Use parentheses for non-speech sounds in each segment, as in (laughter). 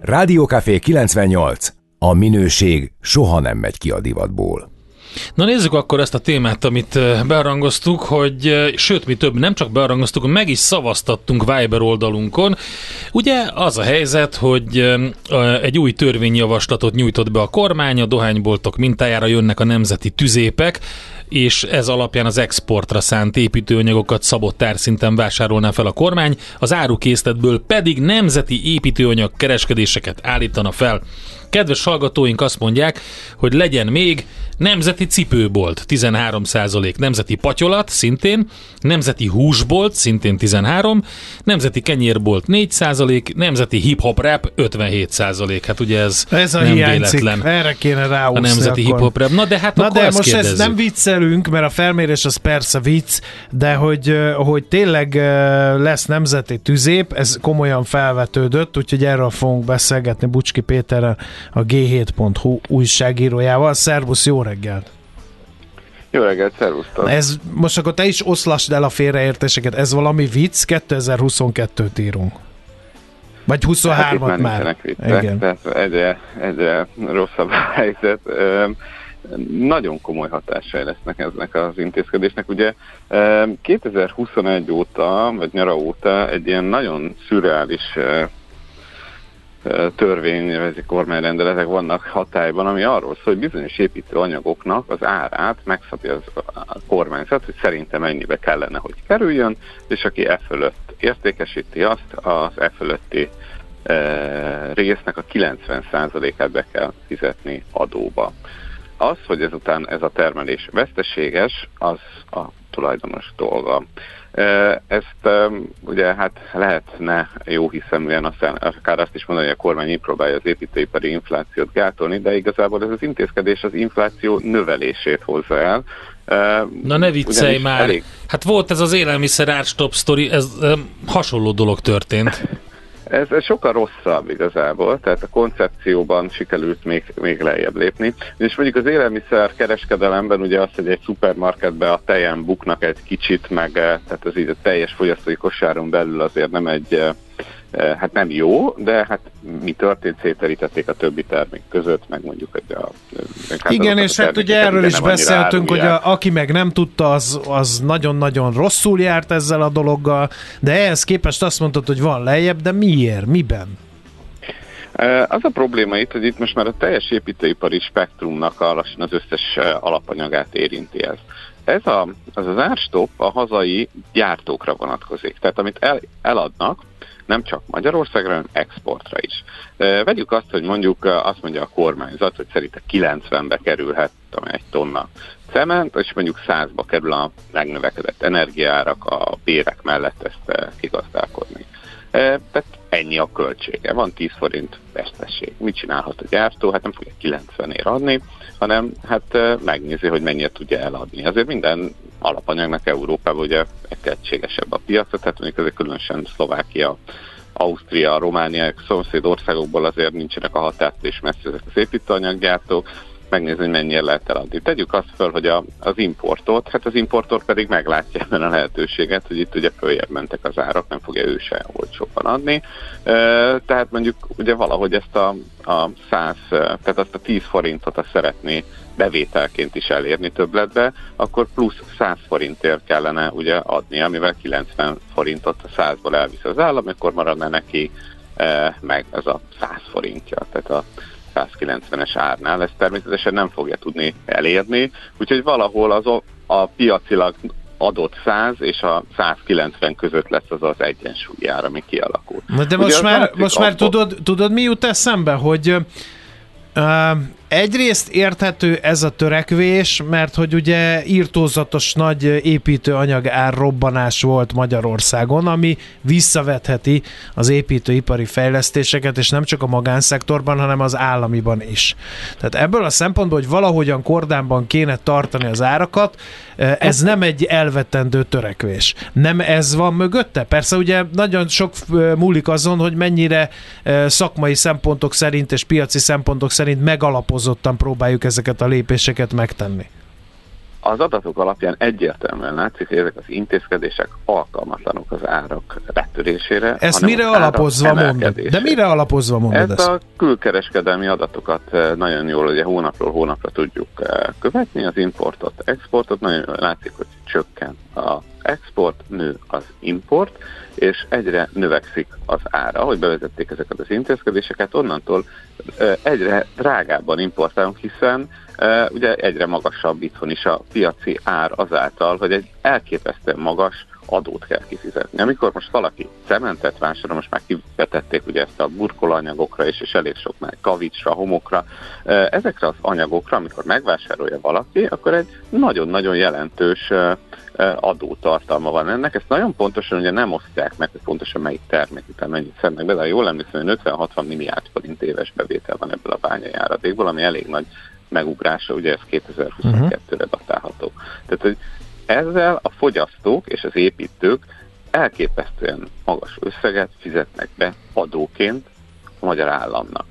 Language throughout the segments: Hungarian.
Rádiókafé 98. A minőség soha nem megy ki a divatból. Na nézzük akkor ezt a témát, amit bearangoztuk, hogy sőt, mi több, nem csak bearangoztuk, meg is szavaztattunk Viber oldalunkon. Ugye az a helyzet, hogy egy új törvényjavaslatot nyújtott be a kormány, a dohányboltok mintájára jönnek a nemzeti tüzépek, és ez alapján az exportra szánt építőanyagokat szabott árszinten vásárolná fel a kormány, az árukészletből pedig nemzeti építőanyag kereskedéseket állítana fel. Kedves hallgatóink azt mondják, hogy legyen még nemzeti cipőbolt 13% nemzeti patyolat szintén, nemzeti húsbolt szintén 13, nemzeti kenyérbolt 4% nemzeti hip-hop rap 57% Hát ugye ez, ez a nem hiányzik. véletlen. Erre kéne ráúszni A nemzeti akkor. hip-hop rap. Na de hát Na akkor de ezt most ez kérdezzük. nem viccelünk, mert a felmérés az persze vicc, de hogy, hogy tényleg lesz nemzeti tüzép, ez komolyan felvetődött, úgyhogy erről fogunk beszélgetni Bucski Péterrel, a G7.hu újságírójával. Szervusz, jó reggelt! Jó reggelt, szervusztok! Ez, most akkor te is oszlasd el a félreértéseket, ez valami vicc, 2022-t írunk. Vagy Hát itt 23-at már már. viccek, Igen. tehát egyre, egyre rosszabb a (laughs) helyzet. Nagyon komoly hatásai lesznek eznek az intézkedésnek. Ugye ö, 2021 óta, vagy nyara óta egy ilyen nagyon szürreális ö, törvényvezeti kormányrendeletek vannak hatályban, ami arról szól, hogy bizonyos építőanyagoknak az árát megszabja az a kormányzat, hogy szerintem ennyibe kellene, hogy kerüljön, és aki e fölött értékesíti azt, az e fölötti e, résznek a 90%-át be kell fizetni adóba. Az, hogy ezután ez a termelés veszteséges, az a tulajdonos dolga. Ezt ugye hát lehetne jó hiszeműen aztán akár azt is mondani, hogy a kormány így próbálja az építőipari inflációt gátolni, de igazából ez az intézkedés az infláció növelését hozza el. Na ne viccelj már! Elég, Hát volt ez az élelmiszer árstop sztori, ez hasonló dolog történt. Ez, ez sokkal rosszabb igazából, tehát a koncepcióban sikerült még, még lejjebb lépni. És mondjuk az élelmiszer kereskedelemben ugye az, hogy egy szupermarketbe a tejen buknak egy kicsit, meg eh, tehát az így a teljes fogyasztói kosáron belül azért nem egy, eh, hát nem jó, de hát mi történt, széterítették a többi termék között, meg mondjuk hogy a... hát Igen, és hát ugye erről is beszéltünk, hogy a, aki meg nem tudta, az, az nagyon-nagyon rosszul járt ezzel a dologgal, de ehhez képest azt mondtad, hogy van lejjebb, de miért? Miben? Az a probléma itt, hogy itt most már a teljes építőipari spektrumnak a lassan az összes alapanyagát érinti ez. Ez a, az az árstop a hazai gyártókra vonatkozik. Tehát amit el, eladnak, nem csak Magyarországra, hanem exportra is. Vegyük azt, hogy mondjuk azt mondja a kormányzat, hogy szerinte 90-be kerülhet egy tonna cement, és mondjuk 100-ba kerül a megnövekedett energiárak a bérek mellett ezt kigazdálkodni. Tehát ennyi a költsége. Van 10 forint veszteség. Mit csinálhat a gyártó? Hát nem fogja 90 ér adni, hanem hát megnézi, hogy mennyit tudja eladni. Azért minden alapanyagnak Európában ugye egységesebb a piaca, tehát mondjuk azért különösen Szlovákia, Ausztria, Románia, szomszéd országokból azért nincsenek a határtól is messze ezek az építőanyaggyártók, megnézni, hogy mennyire lehet eladni. Tegyük azt fel, hogy a, az importot, hát az importor pedig meglátja (laughs) ebben a lehetőséget, hogy itt ugye följebb mentek az árak, nem fogja ő se olcsóbban adni. E, tehát mondjuk ugye valahogy ezt a, a 100, tehát azt a 10 forintot azt szeretné bevételként is elérni többletbe, akkor plusz 100 forintért kellene ugye adni, amivel 90 forintot a 100-ból elvisz az állam, akkor maradna neki e, meg ez a 100 forintja. Tehát a 190-es árnál, ezt természetesen nem fogja tudni elérni, úgyhogy valahol az a, a piacilag adott 100 és a 190 között lesz az az egyensúly ár, ami kialakul. Na de Ugye most már, most már abból- tudod, tudod, mi jut eszembe, hogy Uh, egyrészt érthető ez a törekvés, mert hogy ugye írtózatos nagy építőanyag árrobbanás volt Magyarországon, ami visszavetheti az építőipari fejlesztéseket, és nem csak a magánszektorban, hanem az államiban is. Tehát ebből a szempontból, hogy valahogyan kordánban kéne tartani az árakat, eh, ez nem egy elvetendő törekvés. Nem ez van mögötte? Persze ugye nagyon sok eh, múlik azon, hogy mennyire eh, szakmai szempontok szerint és piaci szempontok szerint megalapozottan próbáljuk ezeket a lépéseket megtenni. Az adatok alapján egyértelműen látszik, hogy ezek az intézkedések alkalmatlanok az árak letörésére. Ezt mire alapozva mondod? De mire alapozva mondod ezt? Ezt a külkereskedelmi adatokat eh, nagyon jól ugye hónapról hónapra tudjuk eh, követni, az importot, exportot, nagyon jól látszik, hogy csökken a export, nő az import, és egyre növekszik az ára, hogy bevezették ezeket az intézkedéseket, onnantól eh, egyre drágábban importálunk, hiszen ugye egyre magasabb itthon is a piaci ár azáltal, hogy egy elképesztően magas adót kell kifizetni. Amikor most valaki cementet vásárol, most már kivetették ugye ezt a burkolanyagokra is, és elég soknál kavicsra, homokra, ezekre az anyagokra, amikor megvásárolja valaki, akkor egy nagyon-nagyon jelentős adótartalma van ennek. Ezt nagyon pontosan ugye nem osztják meg, hogy pontosan melyik termék után mennyit szednek be, de jól emlékszem, hogy 50-60 milliárd forint éves bevétel van ebből a bányajáradékból, ami elég nagy megugrása, ugye ez 2022-re datálható. Tehát, hogy ezzel a fogyasztók és az építők elképesztően magas összeget fizetnek be adóként a magyar államnak.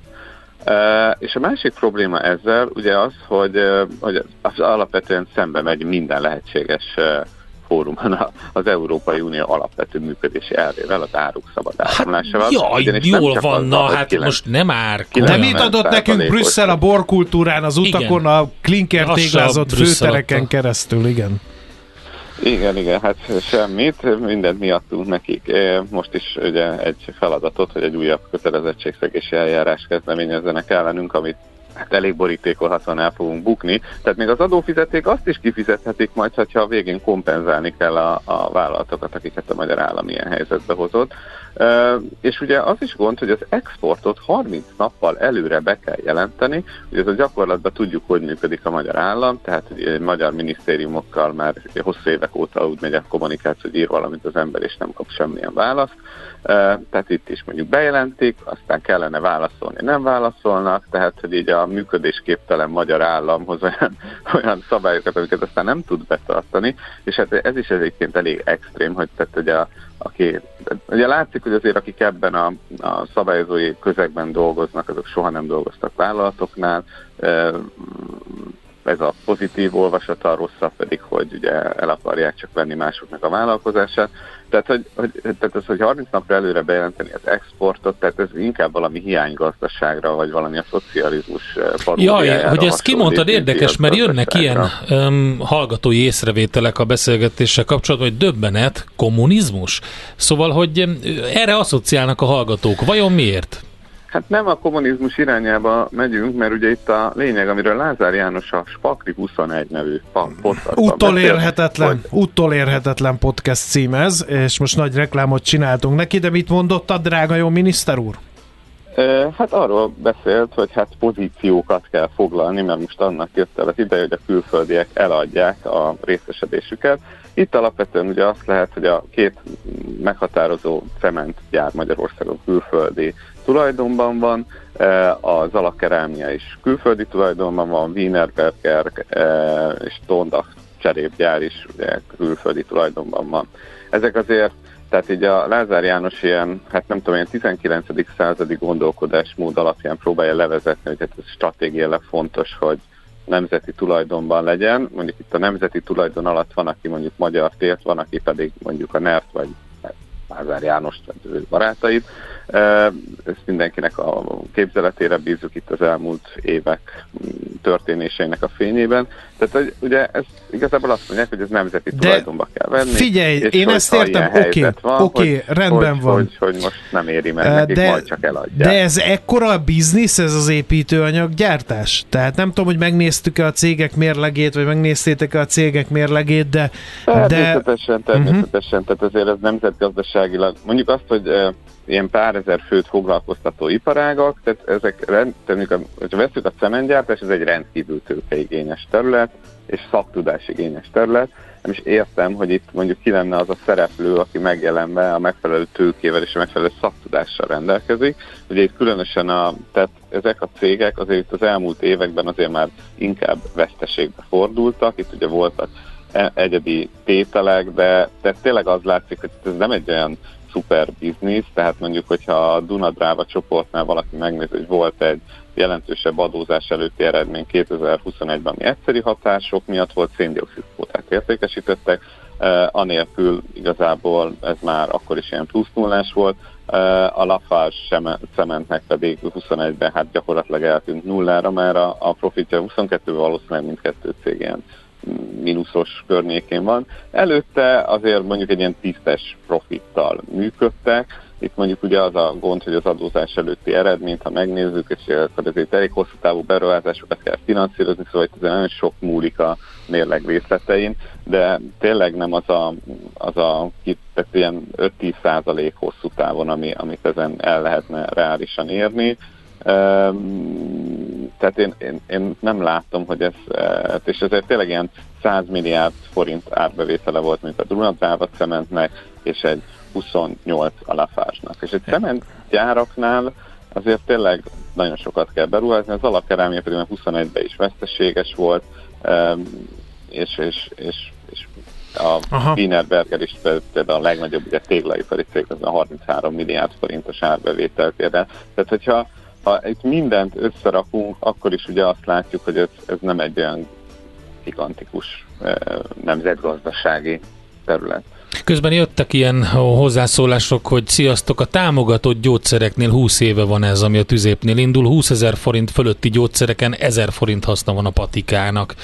Uh, és a másik probléma ezzel ugye az, hogy, uh, hogy az alapvetően szembe megy minden lehetséges uh, fórumon az Európai Unió alapvető működési elvével, az áruk szabad áramlásával. Hát, jaj, jól van, na, hát 9, most nem ár. De mit adott nekünk Brüsszel a borkultúrán, az utakon, igen. a klinker téglázott főtereken keresztül, igen. Igen, igen, hát semmit, mindent miattunk nekik. Most is ugye egy feladatot, hogy egy újabb kötelezettségszegési eljárás kezdeményezzenek ellenünk, amit hát elég borítékolhatóan el fogunk bukni. Tehát még az adófizeték azt is kifizethetik majd, ha a végén kompenzálni kell a, a vállalatokat, akiket a magyar állam ilyen helyzetbe hozott. És ugye az is gond, hogy az exportot 30 nappal előre be kell jelenteni, ugye ez a gyakorlatban tudjuk, hogy működik a magyar állam, tehát hogy magyar minisztériumokkal már hosszú évek óta úgy megy a kommunikáció, hogy ír valamit az ember, és nem kap semmilyen választ. Tehát itt is mondjuk bejelentik, aztán kellene válaszolni, nem válaszolnak, tehát hogy így a működésképtelen magyar államhoz olyan, (laughs) olyan szabályokat, amiket aztán nem tud betartani, és hát ez is egyébként elég extrém, hogy tehát ugye a, aki, ugye látszik, hogy azért akik ebben a, a szabályozói közegben dolgoznak, azok soha nem dolgoztak vállalatoknál, ez a pozitív olvasata, a rosszabb pedig, hogy ugye el akarják csak venni másoknak a vállalkozását. Tehát, hogy, hogy, tehát ez, hogy 30 napra előre bejelenteni az exportot, tehát ez inkább valami hiánygazdaságra, vagy valami a szocializmus eh, Jaj, hogy ezt kimondtad érdekes, mert jönnek ilyen um, hallgatói észrevételek a beszélgetéssel kapcsolatban, hogy döbbenet, kommunizmus. Szóval, hogy erre asszociálnak a hallgatók. Vajon miért? Hát nem a kommunizmus irányába megyünk, mert ugye itt a lényeg, amiről Lázár János a Spakri 21 nevű podcastban érhetetlen, hogy... utolérhetetlen podcast cím ez, és most nagy reklámot csináltunk neki, de mit mondott a drága jó miniszter úr? Hát arról beszélt, hogy hát pozíciókat kell foglalni, mert most annak jött el az ideje, hogy a külföldiek eladják a részesedésüket. Itt alapvetően ugye azt lehet, hogy a két meghatározó cementgyár Magyarországon külföldi tulajdonban van, e, az alakerámia is külföldi tulajdonban van, Wienerberger e, és Tondach cserépgyár is külföldi tulajdonban van. Ezek azért, tehát így a Lázár János ilyen, hát nem tudom, ilyen 19. századi gondolkodásmód alapján próbálja levezetni, hogy hát ez stratégiailag fontos, hogy nemzeti tulajdonban legyen. Mondjuk itt a nemzeti tulajdon alatt van, aki mondjuk magyar tért, van, aki pedig mondjuk a NERT vagy Lázár János, vagy ő barátait. Ezt mindenkinek a képzeletére bízunk itt az elmúlt évek történéseinek a fényében. Tehát hogy ugye ez igazából azt mondják, hogy ez nemzeti De tulajdonba kell venni. Figyelj, én ezt értem, oké, oké, okay, rendben hogy, van. Hogy, hogy most nem éri meg nekik, de, majd csak eladják. De ez ekkora biznisz, ez az építőanyag gyártás? Tehát nem tudom, hogy megnéztük-e a cégek mérlegét, vagy megnéztétek-e a cégek mérlegét, de... Természetesen, de... természetesen, uh-huh. tehát azért ez nemzetgazdaságilag, mondjuk azt, hogy ilyen pár ezer főt foglalkoztató iparágak, tehát ezek, tehát, hogyha veszük a cementgyártás, ez egy rendkívül tőkeigényes terület, és szaktudásigényes terület. Nem is értem, hogy itt mondjuk ki lenne az a szereplő, aki megjelenve a megfelelő tőkével és a megfelelő szaktudással rendelkezik. Ugye itt különösen a, tehát ezek a cégek azért az elmúlt években azért már inkább veszteségbe fordultak. Itt ugye voltak e- egyedi tételek, de, de tényleg az látszik, hogy ez nem egy olyan szuper biznisz, tehát mondjuk, hogyha a Dunadráva csoportnál valaki megnézi, hogy volt egy jelentősebb adózás előtti eredmény 2021-ben, ami egyszeri hatások miatt volt, széndiokszid kvótát értékesítettek, anélkül igazából ez már akkor is ilyen plusz nullás volt, a Lafarge cementnek pedig 21-ben hát gyakorlatilag eltűnt nullára, mert a, a profitja 22-ben valószínűleg mindkettő cég ilyen mínuszos környékén van. Előtte azért mondjuk egy ilyen tisztes profittal működtek, itt mondjuk ugye az a gond, hogy az adózás előtti eredményt, ha megnézzük, és akkor ezért elég hosszú távú beruházásokat kell finanszírozni, szóval itt azért nagyon sok múlik a mérleg részletein, de tényleg nem az a, az a tehát ilyen 5-10 százalék hosszú távon, ami, amit ezen el lehetne reálisan érni. Tehát én, én, én nem látom, hogy ez, és ezért tényleg ilyen 100 milliárd forint árbevétele volt, mint a Dunadráva cementnek, és egy 28 a Lafarge-nak. És egy cementgyáraknál azért tényleg nagyon sokat kell beruházni, az alapkerámia pedig 21-ben is veszteséges volt, és, és, és, és a Wienerberger is például a legnagyobb ugye, téglaipari cég, az a 33 milliárd forintos árbevételt ér el. Tehát, hogyha ha itt mindent összerakunk, akkor is ugye azt látjuk, hogy ez, ez nem egy olyan gigantikus nemzetgazdasági terület. Közben jöttek ilyen hozzászólások, hogy sziasztok, a támogatott gyógyszereknél 20 éve van ez, ami a tüzépnél indul, 20 ezer forint fölötti gyógyszereken 1000 forint haszna van a patikának,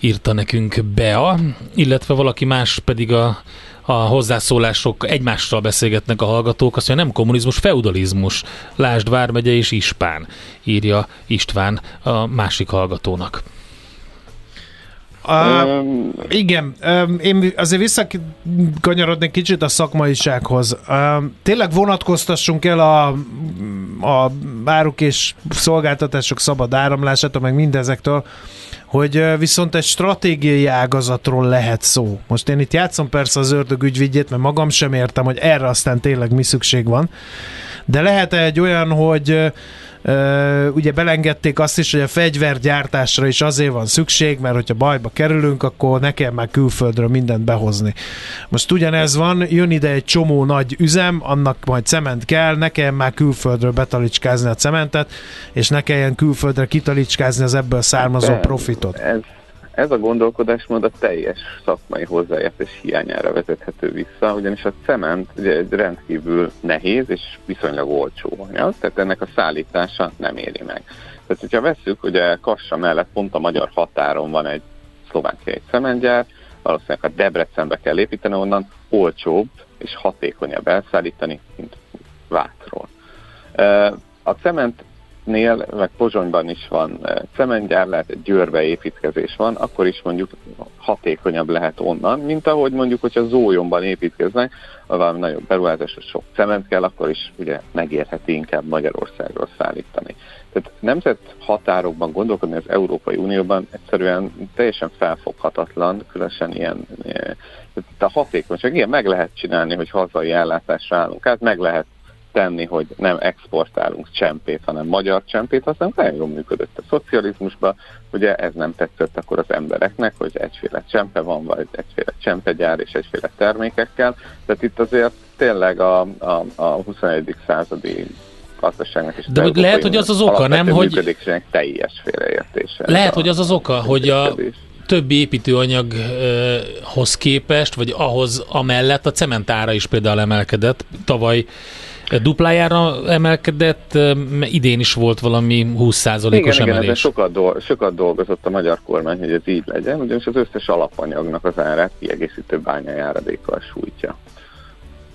írta nekünk Bea, illetve valaki más pedig a, a hozzászólások egymással beszélgetnek a hallgatók, azt mondja, nem kommunizmus, feudalizmus, lásd Vármegye és Ispán, írja István a másik hallgatónak. A, um, igen, um, én azért visszakanyarodnék kicsit a szakmaisághoz. Um, tényleg vonatkoztassunk el a, a áruk és szolgáltatások szabad áramlásától, meg mindezektől, hogy viszont egy stratégiai ágazatról lehet szó. Most én itt játszom persze az ördög ügyvigyét, mert magam sem értem, hogy erre aztán tényleg mi szükség van. De lehet egy olyan, hogy ugye belengedték azt is, hogy a fegyvergyártásra is azért van szükség, mert hogyha bajba kerülünk, akkor ne kell már külföldről mindent behozni. Most ugyanez van, jön ide egy csomó nagy üzem, annak majd cement kell, ne kell már külföldről betalicskázni a cementet, és ne kelljen külföldre kitalicskázni az ebből származó profitot. Ez ez a gondolkodásmód a teljes szakmai hozzáértés hiányára vezethető vissza, ugyanis a cement ugye egy rendkívül nehéz és viszonylag olcsó anyag, tehát ennek a szállítása nem éri meg. Tehát, hogyha vesszük, ugye Kassa mellett pont a magyar határon van egy szlovákiai cementgyár, valószínűleg a Debrecenbe kell építeni, onnan olcsóbb és hatékonyabb elszállítani, mint Vátról. A cement nél, meg Pozsonyban is van eh, cementgyár, győrbe építkezés van, akkor is mondjuk hatékonyabb lehet onnan, mint ahogy mondjuk, hogyha Zólyomban építkeznek, valami nagyobb beruházásra sok cement kell, akkor is ugye megérheti inkább Magyarországról szállítani. Tehát nemzet határokban gondolkodni az Európai Unióban egyszerűen teljesen felfoghatatlan, különösen ilyen eh, a hatékonyság, igen, meg lehet csinálni, hogy hazai ellátásra állunk át, meg lehet tenni, hogy nem exportálunk csempét, hanem magyar csempét használunk, nagyon jól működött a szocializmusban, ugye ez nem tetszett akkor az embereknek, hogy egyféle csempe van, vagy egyféle csempegyár és egyféle termékekkel, tehát itt azért tényleg a, a, a 21. századi gazdaságnak is. De lehet, hogy az az oka, nem, hogy... teljes félreértése. Lehet, hogy az az oka, hogy a, többi építőanyaghoz képest, vagy ahhoz amellett a cementára is például emelkedett. Tavaly duplájára emelkedett, idén is volt valami 20%-os igen, emelés. Igen, sokat, dol- sokat dolgozott a magyar kormány, hogy ez így legyen, ugyanis az összes alapanyagnak az árát kiegészítő bányajáradékkal sújtja.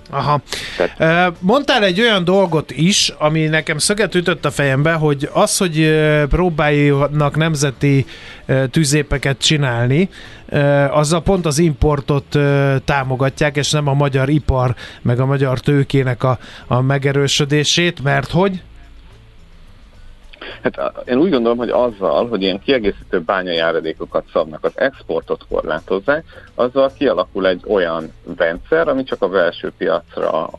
Aha. Tehát... Mondtál egy olyan dolgot is, ami nekem szöget ütött a fejembe, hogy az, hogy próbáljanak nemzeti tűzépeket csinálni, azzal pont az importot támogatják, és nem a magyar ipar, meg a magyar tőkének a, a megerősödését, mert hogy? Hát én úgy gondolom, hogy azzal, hogy ilyen kiegészítő bányajáradékokat szabnak, az exportot korlátozzák, azzal kialakul egy olyan rendszer, ami csak a belső piacra,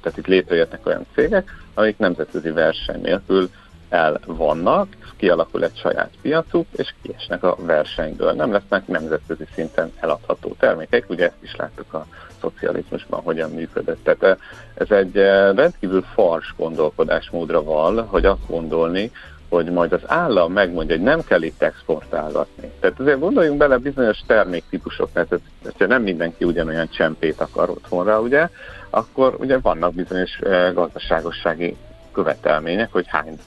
tehát itt létrejöttnek olyan cégek, amik nemzetközi verseny nélkül elvannak, kialakul egy saját piacuk, és kiesnek a versenyből. Nem lesznek nemzetközi szinten eladható termékek, ugye ezt is láttuk a szocializmusban hogyan működött. Tehát ez egy rendkívül fars gondolkodásmódra val, hogy azt gondolni, hogy majd az állam megmondja, hogy nem kell itt exportálgatni. Tehát azért gondoljunk bele bizonyos terméktípusok, mert ha nem mindenki ugyanolyan csempét akar otthonra, ugye, akkor ugye vannak bizonyos gazdaságossági követelmények, hogy hány,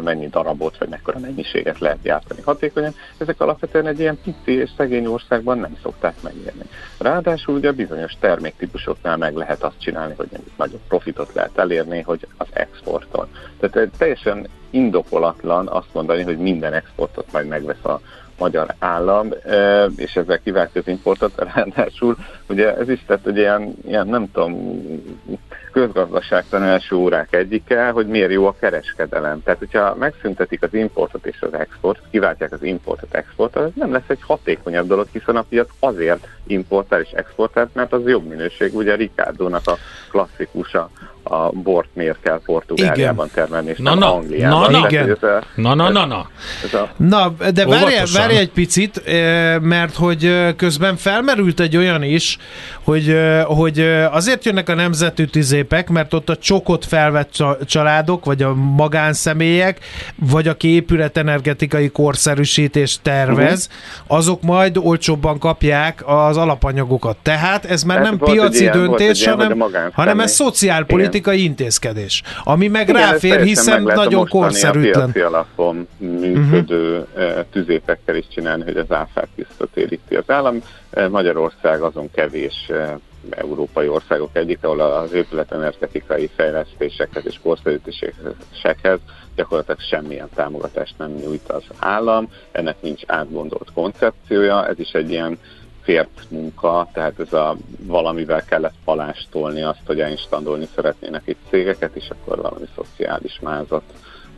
mennyi darabot, vagy mekkora mennyiséget lehet gyártani hatékonyan. Ezek alapvetően egy ilyen pici és szegény országban nem szokták megérni. Ráadásul ugye bizonyos terméktípusoknál meg lehet azt csinálni, hogy mondjuk nagyobb profitot lehet elérni, hogy az exporton. Tehát teljesen indokolatlan azt mondani, hogy minden exportot majd megvesz a magyar állam, és ezzel kivált az importot, ráadásul ugye ez is tett, hogy ilyen, ilyen nem tudom, közgazdaságtan első órák egyike, hogy miért jó a kereskedelem. Tehát, hogyha megszüntetik az importot és az exportot, kiváltják az importot exportot, ez nem lesz egy hatékonyabb dolog, hiszen a piac azért importál és exportál, mert az jobb minőség. Ugye Ricardo-nak a klasszikusa a bort miért kell Portugáliában igen. termelni, és na, na, Angliában. Na, na, igen. Ez a, na, na, na, na. Ez a, na, de várj, várj egy picit, mert hogy közben felmerült egy olyan is, hogy, hogy azért jönnek a nemzetű tizépek, mert ott a csokot felvett családok, vagy a magánszemélyek, vagy aki épületenergetikai korszerűsítést tervez, uh-huh. azok majd olcsóbban kapják az alapanyagokat. Tehát ez már ez nem piaci ilyen, döntés, ilyen, hanem, hanem ez szociálpolitikai Igen. intézkedés, ami meg Igen, ráfér, hiszen nagyon korszerűtlen. A piaci alapon működő uh-huh. tüzépekkel is csinálni, hogy az áfát visszatéríti az állam. Magyarország azon kevés európai országok egyik, ahol az épületenergetikai fejlesztésekhez és korszerűtésekhez gyakorlatilag semmilyen támogatást nem nyújt az állam, ennek nincs átgondolt koncepciója, ez is egy ilyen fért munka, tehát ez a valamivel kellett palástolni azt, hogy elinstandolni szeretnének itt cégeket, és akkor valami szociális mázat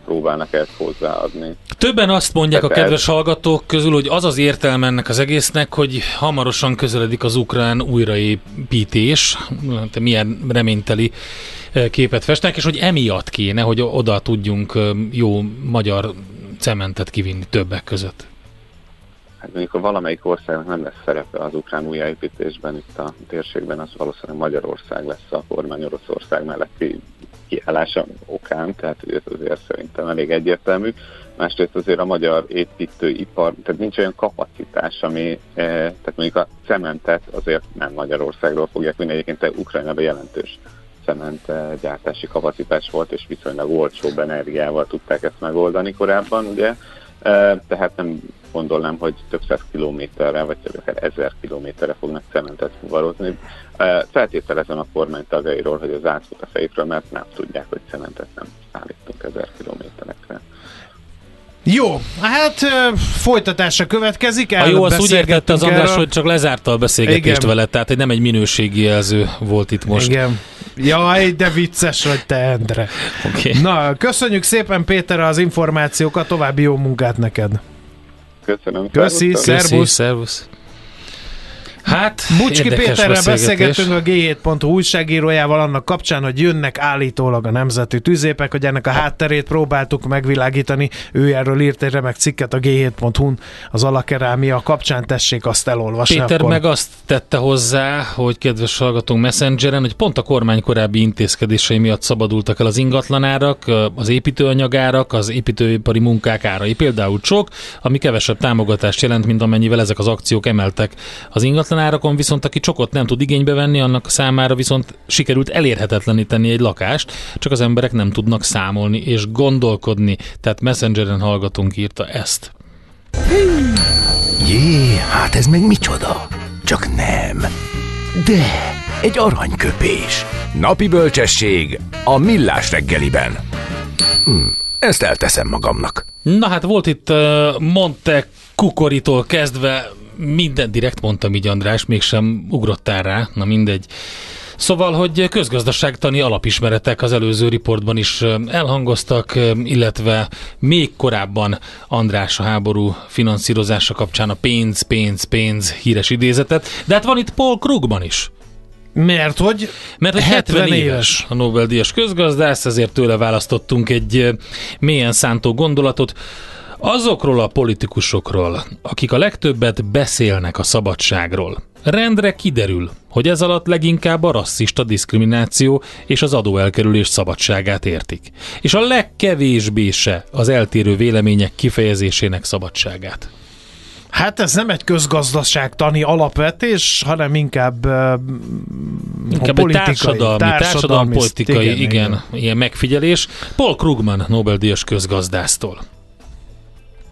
próbálnak ezt hozzáadni. Többen azt mondják Tehát a kedves hallgatók közül, hogy az az értelme ennek az egésznek, hogy hamarosan közeledik az ukrán újraépítés, milyen reményteli eh, képet festnek, és hogy emiatt kéne, hogy oda tudjunk eh, jó magyar cementet kivinni többek között. Hát mondjuk, ha valamelyik országnak nem lesz szerepe az ukrán újjáépítésben itt a térségben, az valószínűleg Magyarország lesz a kormány Oroszország melletti kiállása okán, tehát ez azért szerintem elég egyértelmű. Másrészt azért a magyar építőipar, tehát nincs olyan kapacitás, ami, eh, tehát mondjuk a cementet azért nem Magyarországról fogják vinni, egyébként Ukrajnában jelentős cement eh, gyártási kapacitás volt, és viszonylag olcsóbb energiával tudták ezt megoldani korábban, ugye, tehát nem gondolnám, hogy több száz kilométerre, vagy akár ezer kilométerre fognak cementet fuvarozni. Feltételezem a kormány tagjairól, hogy az átfut a fejükről, mert nem tudják, hogy cementet nem szállítunk ezer kilométerekre. Jó, hát folytatása következik. A jó, azt úgy értette az András, hogy csak lezárta a beszélgetést Igen. vele, tehát egy nem egy minőségi jelző volt itt most. Igen. Jaj, de vicces vagy te, Endre. Okay. Na, köszönjük szépen Péter az információkat, további jó munkát neked. Köszönöm. Köszi, szervusz. szervusz. Hát, Bucski Péterrel beszélgettünk a G7.hu újságírójával annak kapcsán, hogy jönnek állítólag a nemzeti tűzépek, hogy ennek a hátterét próbáltuk megvilágítani. Ő erről írt egy remek cikket a G7.hu-n az alakerámia kapcsán, tessék azt elolvasni. Péter akkor. meg azt tette hozzá, hogy kedves hallgatónk Messengeren, hogy pont a kormány korábbi intézkedései miatt szabadultak el az ingatlanárak, az építőanyagárak, az építőipari munkák árai, például csok, ami kevesebb támogatást jelent, mint amennyivel ezek az akciók emeltek az ingatlan árakon viszont aki csokot nem tud igénybe venni, annak számára viszont sikerült elérhetetleníteni egy lakást, csak az emberek nem tudnak számolni és gondolkodni. Tehát Messengeren hallgatunk írta ezt. Jé, hát ez meg micsoda? Csak nem. De, egy aranyköpés. Napi bölcsesség a millás reggeliben. Hm, ezt elteszem magamnak. Na hát volt itt uh, Monte Kukoritól kezdve minden direkt mondtam így András, mégsem ugrottál rá, na mindegy. Szóval, hogy közgazdaságtani alapismeretek az előző riportban is elhangoztak, illetve még korábban András a háború finanszírozása kapcsán a pénz, pénz, pénz híres idézetet, de hát van itt Paul Krugman is. Mert hogy Mert hogy 70, 70 éves. éves a Nobel-díjas közgazdász, ezért tőle választottunk egy mélyen szántó gondolatot. Azokról a politikusokról, akik a legtöbbet beszélnek a szabadságról, rendre kiderül, hogy ez alatt leginkább a rasszista diszkrimináció és az adóelkerülés szabadságát értik. És a legkevésbé se az eltérő vélemények kifejezésének szabadságát. Hát ez nem egy közgazdaságtani alapvetés, hanem inkább, uh, inkább politikai, társadalmi, társadalmi, politikai, igen, igen, ilyen megfigyelés. Paul Krugman, Nobel-díjas közgazdásztól.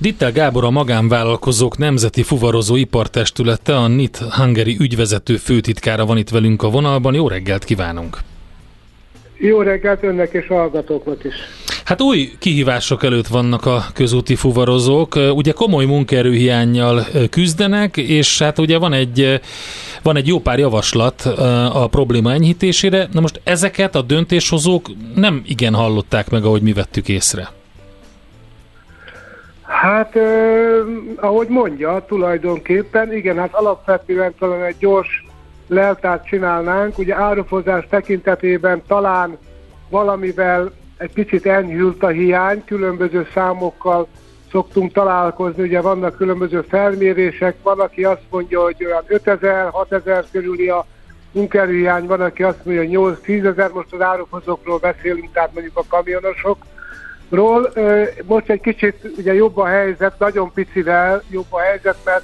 Dittel Gábor a magánvállalkozók nemzeti fuvarozó ipartestülete, a NIT Hungary ügyvezető főtitkára van itt velünk a vonalban. Jó reggelt kívánunk! Jó reggelt önnek és hallgatóknak is! Hát új kihívások előtt vannak a közúti fuvarozók. Ugye komoly munkaerőhiányjal küzdenek, és hát ugye van egy, van egy jó pár javaslat a probléma enyhítésére. Na most ezeket a döntéshozók nem igen hallották meg, ahogy mi vettük észre. Hát, eh, ahogy mondja, tulajdonképpen, igen, hát alapvetően talán egy gyors leltárt csinálnánk. Ugye árufozás tekintetében talán valamivel egy kicsit enyhült a hiány, különböző számokkal szoktunk találkozni, ugye vannak különböző felmérések, van, aki azt mondja, hogy olyan 5000, 6000 körüli a munkerőhiány, van, aki azt mondja, hogy 8-10 ezer, most az árufozókról beszélünk, tehát mondjuk a kamionosokról. Most egy kicsit ugye jobb a helyzet, nagyon picivel jobb a helyzet, mert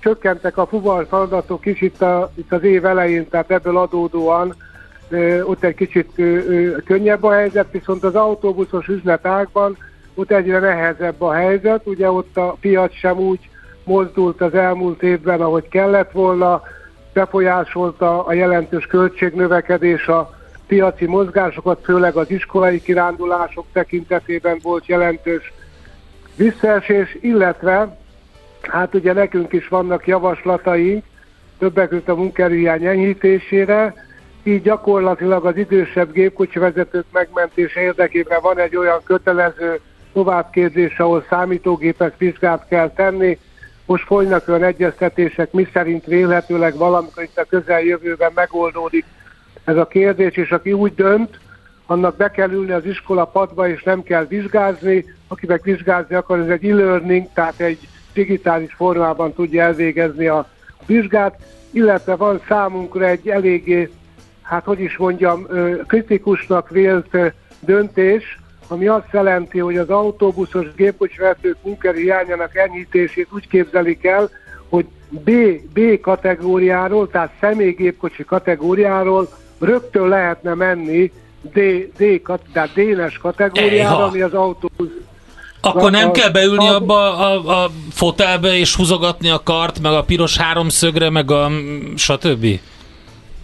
csökkentek a fuvar feladatok is itt, a, itt az év elején, tehát ebből adódóan ott egy kicsit könnyebb a helyzet, viszont az autóbuszos üzletágban ott egyre nehezebb a helyzet, ugye ott a piac sem úgy mozdult az elmúlt évben, ahogy kellett volna, befolyásolta a jelentős költségnövekedés a piaci mozgásokat, főleg az iskolai kirándulások tekintetében volt jelentős visszaesés, illetve hát ugye nekünk is vannak javaslataink, többek között a munkerőhiány enyhítésére, így gyakorlatilag az idősebb gépkocsi vezetők megmentése érdekében van egy olyan kötelező továbbképzés, ahol számítógépes vizsgát kell tenni. Most folynak olyan egyeztetések, mi szerint vélhetőleg valamikor itt a közeljövőben megoldódik ez a kérdés, és aki úgy dönt, annak be kell ülni az iskola padba, és nem kell vizsgázni. Aki meg vizsgázni akar, ez egy e-learning, tehát egy digitális formában tudja elvégezni a vizsgát, illetve van számunkra egy eléggé hát hogy is mondjam, kritikusnak vélt döntés, ami azt jelenti, hogy az autóbuszos gépkocsivezetők munkeri hiányának enyhítését úgy képzelik el, hogy B, B kategóriáról, tehát személygépkocsi kategóriáról rögtön lehetne menni D, D, tehát D-nes kategóriára, ami az autóbusz akkor nem kell beülni abba a, a fotelbe és húzogatni a kart, meg a piros háromszögre, meg a stb.?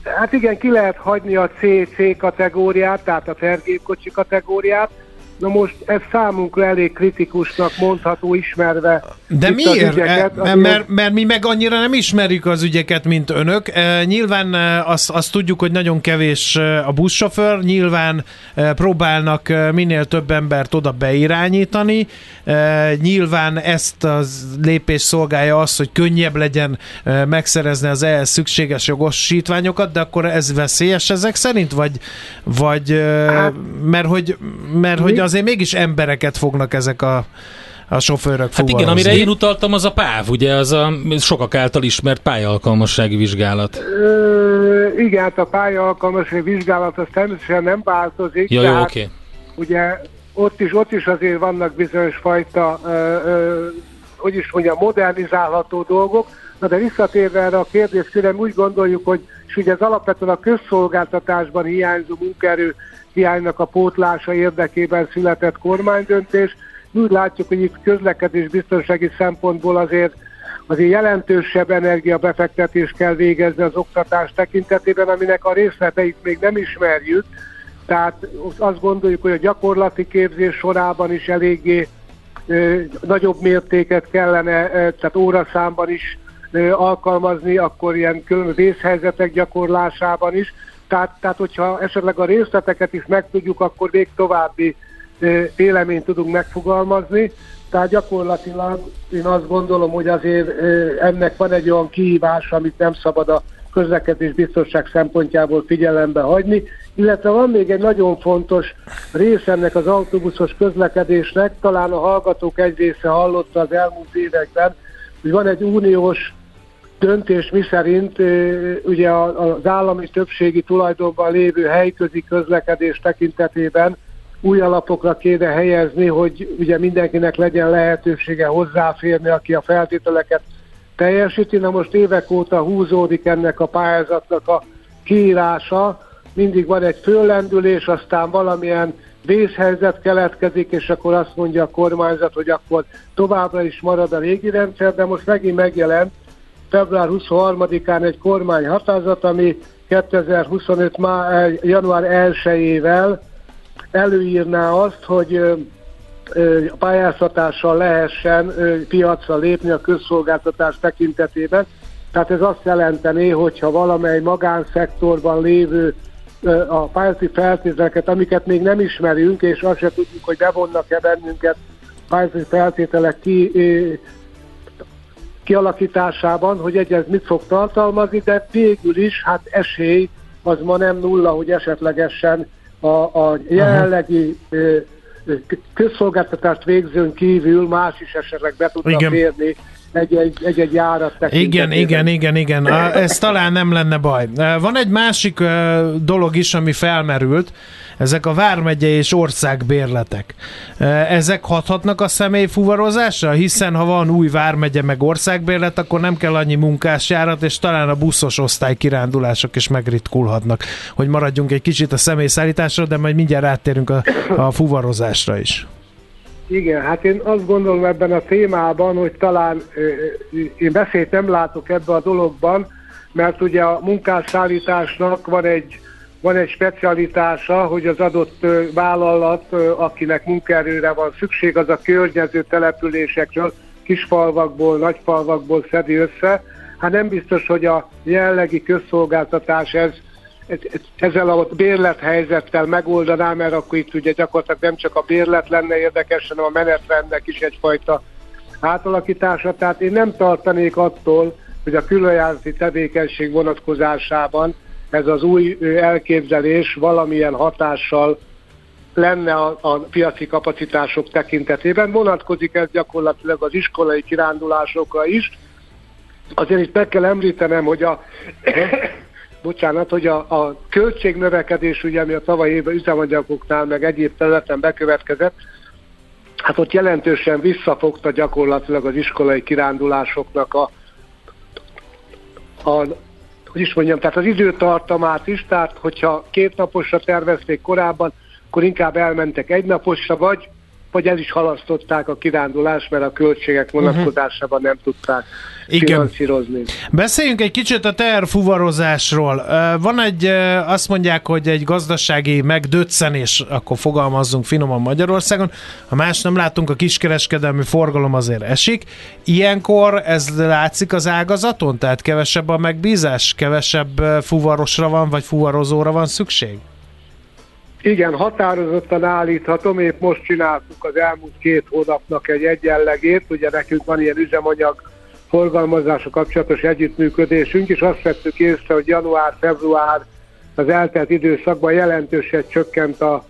Hát igen, ki lehet hagyni a CC kategóriát, tehát a tergépkocsi kategóriát, Na most ez számunkra elég kritikusnak mondható, ismerve. De miért? Ügyeket, e, mert, mert mi meg annyira nem ismerjük az ügyeket, mint önök. E, nyilván e, azt, azt tudjuk, hogy nagyon kevés e, a buszsofőr, nyilván próbálnak minél több embert oda beirányítani. Nyilván ezt az lépés szolgálja az, hogy könnyebb legyen megszerezni az ehhez szükséges jogosítványokat, de akkor ez veszélyes ezek szerint? Vagy, vagy hát, mert hogy, mert hogy azért mégis embereket fognak ezek a a sofőrök Hát igen, amire én utaltam, az a PÁV, ugye, az a sokak által ismert pályaalkalmassági vizsgálat. Ö, igen, hát a pályaalkalmassági vizsgálat az természetesen nem változik. Ja, jó, oké. Okay. Ugye ott is, ott is azért vannak bizonyos fajta, ö, ö, hogy is mondjam, modernizálható dolgok, Na de visszatérve erre a kérdéskörre, úgy gondoljuk, hogy és ugye ez alapvetően a közszolgáltatásban hiányzó munkaerő hiánynak a pótlása érdekében született kormánydöntés. Úgy látjuk, hogy itt közlekedés biztonsági szempontból azért azért jelentősebb energiabefektetést kell végezni az oktatás tekintetében, aminek a részleteit még nem ismerjük, tehát azt gondoljuk, hogy a gyakorlati képzés sorában is eléggé nagyobb mértéket kellene, tehát óraszámban is alkalmazni, akkor ilyen különböző vészhelyzetek gyakorlásában is. Tehát, tehát, hogyha esetleg a részleteket is megtudjuk, akkor még további véleményt tudunk megfogalmazni. Tehát gyakorlatilag én azt gondolom, hogy azért ennek van egy olyan kihívás, amit nem szabad a közlekedés biztonság szempontjából figyelembe hagyni, illetve van még egy nagyon fontos rész ennek az autóbuszos közlekedésnek, talán a hallgatók egy része hallotta az elmúlt években, hogy van egy uniós döntés, miszerint ugye az állami többségi tulajdonban lévő helyközi közlekedés tekintetében új alapokra kéne helyezni, hogy ugye mindenkinek legyen lehetősége hozzáférni, aki a feltételeket teljesíti. Na most évek óta húzódik ennek a pályázatnak a kiírása, mindig van egy föllendülés, aztán valamilyen vészhelyzet keletkezik, és akkor azt mondja a kormányzat, hogy akkor továbbra is marad a régi rendszer, de most megint megjelent február 23-án egy kormány határozat, ami 2025. Má, január 1-ével előírná azt, hogy pályáztatással lehessen piacra lépni a közszolgáltatás tekintetében. Tehát ez azt jelenteni, hogyha valamely magánszektorban lévő a pályázati feltételeket, amiket még nem ismerünk, és azt se tudjuk, hogy bevonnak-e bennünket pályázati feltételek ki, kialakításában, hogy egy ez mit fog tartalmazni, de végül is, hát esély az ma nem nulla, hogy esetlegesen a, a jelenlegi uh-huh közszolgáltatást végzőn kívül más is esetleg be tudna Igen. férni egy-egy, egy-egy Igen, igen, igen, igen. Ez talán nem lenne baj. Van egy másik dolog is, ami felmerült, ezek a vármegye és országbérletek. Ezek hathatnak a személy fuvarozásra? Hiszen ha van új vármegye meg országbérlet, akkor nem kell annyi munkásjárat, és talán a buszos osztály kirándulások is megritkulhatnak. Hogy maradjunk egy kicsit a személyszállításra, de majd mindjárt áttérünk a, a fuvarozásra is. Igen, hát én azt gondolom ebben a témában, hogy talán én beszélt nem látok ebbe a dologban, mert ugye a munkásszállításnak van egy, van egy specialitása, hogy az adott vállalat, akinek munkaerőre van szükség, az a környező településekről, kisfalvakból, nagyfalvakból szedi össze. Hát nem biztos, hogy a jellegi közszolgáltatás ez ezzel a bérlethelyzettel megoldaná, mert akkor itt ugye gyakorlatilag nem csak a bérlet lenne érdekes, hanem a menetrendnek is egyfajta átalakítása. Tehát én nem tartanék attól, hogy a különjárati tevékenység vonatkozásában ez az új elképzelés valamilyen hatással lenne a, a piaci kapacitások tekintetében. Vonatkozik ez gyakorlatilag az iskolai kirándulásokra is. Azért itt meg kell említenem, hogy a bocsánat, hogy a, a költségnövekedés, ugye, ami a tavalyi évben üzemanyagoknál, meg egyéb területen bekövetkezett, hát ott jelentősen visszafogta gyakorlatilag az iskolai kirándulásoknak a, a hogy is mondjam, tehát az időtartamát is, tehát hogyha két naposra tervezték korábban, akkor inkább elmentek egy naposra, vagy vagy el is halasztották a kirándulást, mert a költségek mhm. vonatkozásában nem tudták Igen. finanszírozni. Beszéljünk egy kicsit a terfuvarozásról. Van egy, azt mondják, hogy egy gazdasági megdöccenés, akkor fogalmazzunk finoman Magyarországon, ha más nem látunk, a kiskereskedelmi forgalom azért esik. Ilyenkor ez látszik az ágazaton? Tehát kevesebb a megbízás, kevesebb fuvarosra van, vagy fuvarozóra van szükség? Igen, határozottan állíthatom, épp most csináltuk az elmúlt két hónapnak egy egyenlegét, ugye nekünk van ilyen üzemanyag forgalmazása kapcsolatos együttműködésünk, és azt vettük észre, hogy január-február az eltelt időszakban jelentősen csökkent a,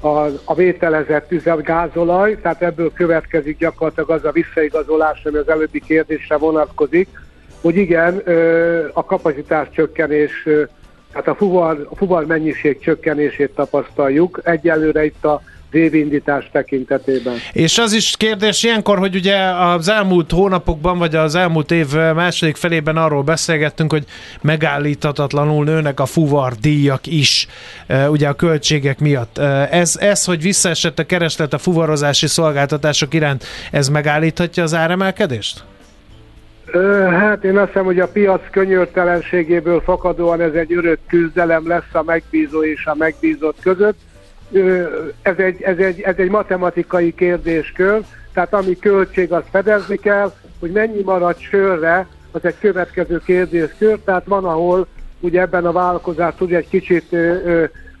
a, a vételezett üzemgázolaj, tehát ebből következik gyakorlatilag az a visszaigazolás, ami az előbbi kérdésre vonatkozik, hogy igen, a kapacitás csökkenés Hát a fuvar, a fuvar mennyiség csökkenését tapasztaljuk. Egyelőre itt a évindítás tekintetében. És az is kérdés ilyenkor, hogy ugye az elmúlt hónapokban, vagy az elmúlt év második felében arról beszélgettünk, hogy megállíthatatlanul nőnek a fuvar díjak is, e, ugye a költségek miatt. E, ez, ez, hogy visszaesett a kereslet a fuvarozási szolgáltatások iránt, ez megállíthatja az áremelkedést? Hát én azt hiszem, hogy a piac könyörtelenségéből fakadóan ez egy örök küzdelem lesz a megbízó és a megbízott között. Ez egy, ez egy, ez egy matematikai kérdéskör, tehát ami költség, azt fedezni kell, hogy mennyi marad sörre, az egy következő kérdéskör, tehát van, ahol ugye ebben a vállalkozás tud egy kicsit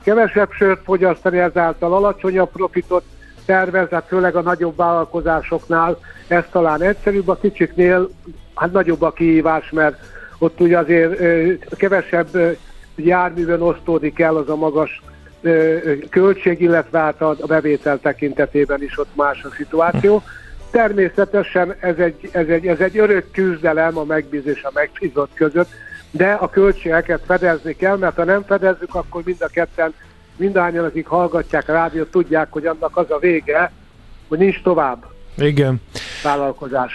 kevesebb sört fogyasztani, ezáltal alacsonyabb profitot tervez, hát főleg a nagyobb vállalkozásoknál ez talán egyszerűbb, a kicsiknél hát nagyobb a kihívás, mert ott ugye azért kevesebb járművön osztódik el az a magas költség, illetve hát a, bevétel tekintetében is ott más a szituáció. Természetesen ez egy, ez egy, ez egy örök küzdelem a megbízés és a megbízott között, de a költségeket fedezni kell, mert ha nem fedezzük, akkor mind a ketten, mindannyian, akik hallgatják a rádiót, tudják, hogy annak az a vége, hogy nincs tovább Igen. Vállalkozás.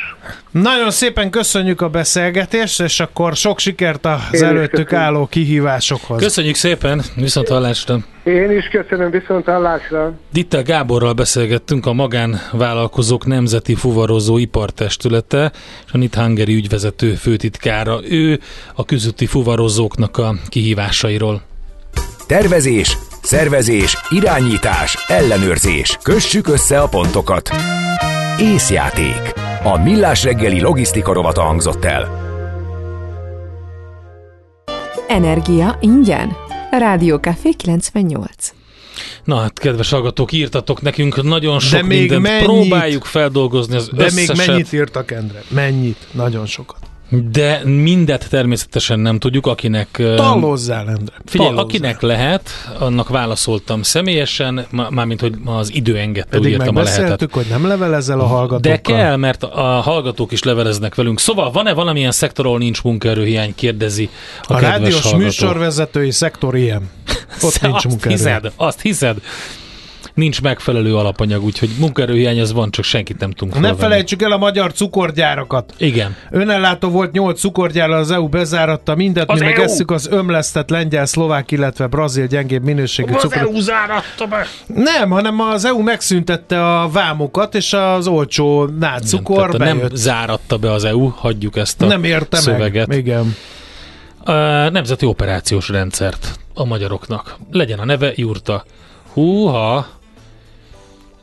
Nagyon szépen köszönjük a beszélgetést, és akkor sok sikert az Én előttük köszönöm. álló kihívásokhoz. Köszönjük szépen, viszont hallásra. Én is köszönöm, viszont hallásra. Dittel Gáborral beszélgettünk a Magánvállalkozók Nemzeti Fuvarozó Ipartestülete, és a NIT Hungary ügyvezető főtitkára. Ő a közúti fuvarozóknak a kihívásairól. Tervezés, szervezés, irányítás, ellenőrzés. Kössük össze a pontokat. Észjáték. A Millás reggeli logisztika rovata hangzott el. Energia ingyen. Rádió Café 98. Na hát, kedves hallgatók, írtatok nekünk nagyon sok még mindent. mennyit? Próbáljuk feldolgozni az De még összeset. mennyit írtak, Endre? Mennyit? Nagyon sokat. De mindet természetesen nem tudjuk, akinek... Tallozzál, Endre. Figyelj, Tallozzál. akinek lehet, annak válaszoltam személyesen, má- mármint, hogy az idő engedte, úgy Pedig értem a lehetet. hogy nem levelezel a hallgatókkal. De kell, mert a hallgatók is leveleznek velünk. Szóval van-e valamilyen szektor, ahol nincs munkaerőhiány, kérdezi a, A, kedves rádiós hallgató. műsorvezetői szektor ilyen. Ott nincs munkaerő. hiszed, azt hiszed. Nincs megfelelő alapanyag, úgyhogy munkaerőhiány az van, csak senkit nem tudunk Ne felejtsük el a magyar cukorgyárakat. Igen. Önellátó volt 8 cukorgyár, az EU bezáratta mindet, Az mi meg EU? esszük az ömlesztett lengyel, szlovák, illetve brazil gyengébb minőségű cukrot. záratta be. Nem, hanem az EU megszüntette a vámokat, és az olcsó Tehát nem bejött. záratta be az EU, hagyjuk ezt a Nem érte szöveget. meg. Igen. A nemzeti operációs rendszert a magyaroknak. Legyen a neve Jurta. Húha!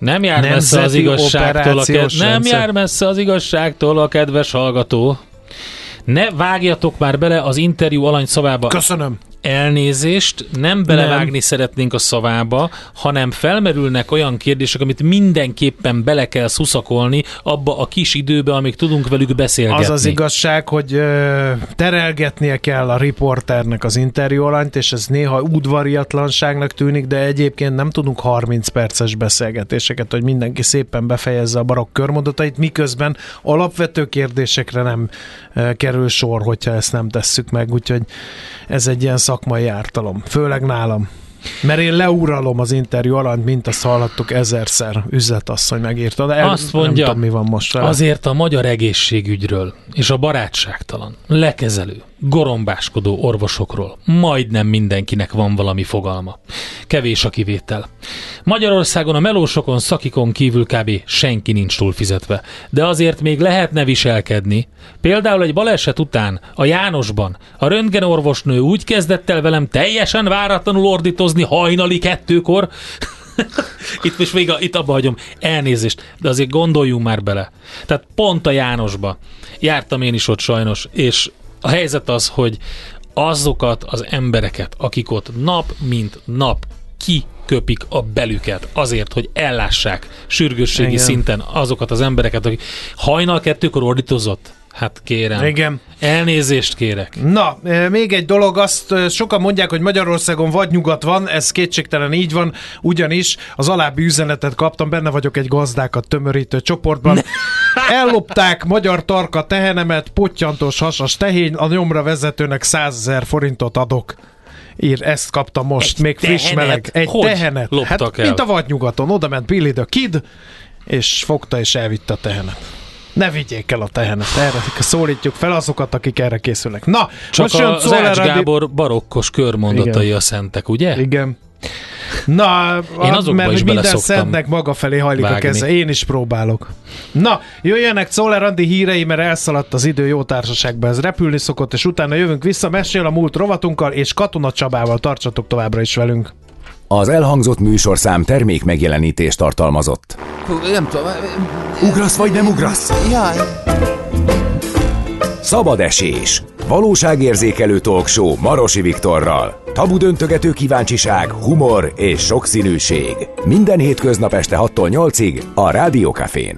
Nem jár messze az igazságtól, a operációs nem jár messze az igazságtól a kedves hallgató. Ne vágjatok már bele az interjú alany szavába. Köszönöm. Elnézést, nem belevágni nem. szeretnénk a szavába, hanem felmerülnek olyan kérdések, amit mindenképpen bele kell szuszakolni abba a kis időbe, amíg tudunk velük beszélgetni. Az az igazság, hogy ö, terelgetnie kell a riporternek az interjú alanyt, és ez néha udvariatlanságnak tűnik, de egyébként nem tudunk 30 perces beszélgetéseket, hogy mindenki szépen befejezze a barokk körmondatait, miközben alapvető kérdésekre nem ö, kerül sor, hogyha ezt nem tesszük meg, úgyhogy ez egy ilyen szakmai ártalom, főleg nálam. Mert én leuralom az interjú alanyt, mint azt hallhattuk ezerszer, üzletasszony megírta, de el, Azt mondja, nem tudom, mi van most vele. Azért a magyar egészségügyről és a barátságtalan, lekezelő, gorombáskodó orvosokról majdnem mindenkinek van valami fogalma. Kevés a kivétel. Magyarországon a melósokon, szakikon kívül kb. senki nincs túl fizetve, de azért még lehetne viselkedni. Például egy baleset után a Jánosban a röntgenorvosnő úgy kezdett el velem teljesen váratlanul ordítozni hajnali kettőkor, (laughs) itt most még a, itt abba hagyom, elnézést, de azért gondoljunk már bele. Tehát pont a Jánosba jártam én is ott sajnos, és a helyzet az, hogy azokat az embereket, akik ott nap mint nap kiköpik a belüket azért, hogy ellássák sürgősségi Igen. szinten azokat az embereket, akik hajnal kettőkor ordítozott. Hát kérem. Igen. Elnézést kérek. Na, még egy dolog, azt sokan mondják, hogy Magyarországon vagy nyugat van, ez kétségtelen így van, ugyanis az alábbi üzenetet kaptam, benne vagyok egy gazdákat tömörítő csoportban. (laughs) Ellopták magyar tarka tehenemet, pottyantós hasas tehén, a nyomra vezetőnek 100 ezer forintot adok. Ír, ezt kaptam most, Egy még friss tehenet? meleg. Egy Hogy tehenet. loptak hát, el? mint a vadnyugaton, oda ment Billy the Kid, és fogta és elvitte a tehenet. Ne vigyék el a tehenet, erre szólítjuk fel azokat, akik erre készülnek. Na, Csak most jön az Ács Gábor barokkos körmondatai Igen. a szentek, ugye? Igen. Na, Én a- azokba mert is minden szednek maga felé hajlik a vágni. keze. Én is próbálok. Na, jöjjenek Czoller Andi hírei, mert elszaladt az idő jó társaságban. Ez repülni szokott, és utána jövünk vissza, mesél a múlt rovatunkkal, és Katona Csabával tartsatok továbbra is velünk. Az elhangzott műsorszám termék megjelenítést tartalmazott. Nem tudom. Ugrasz vagy nem ugrasz? Jaj. Szabad esés. Valóságérzékelő talkshow Marosi Viktorral. Tabu döntögető kíváncsiság, humor és sokszínűség. Minden hétköznap este 6-tól 8-ig a Rádiókafén.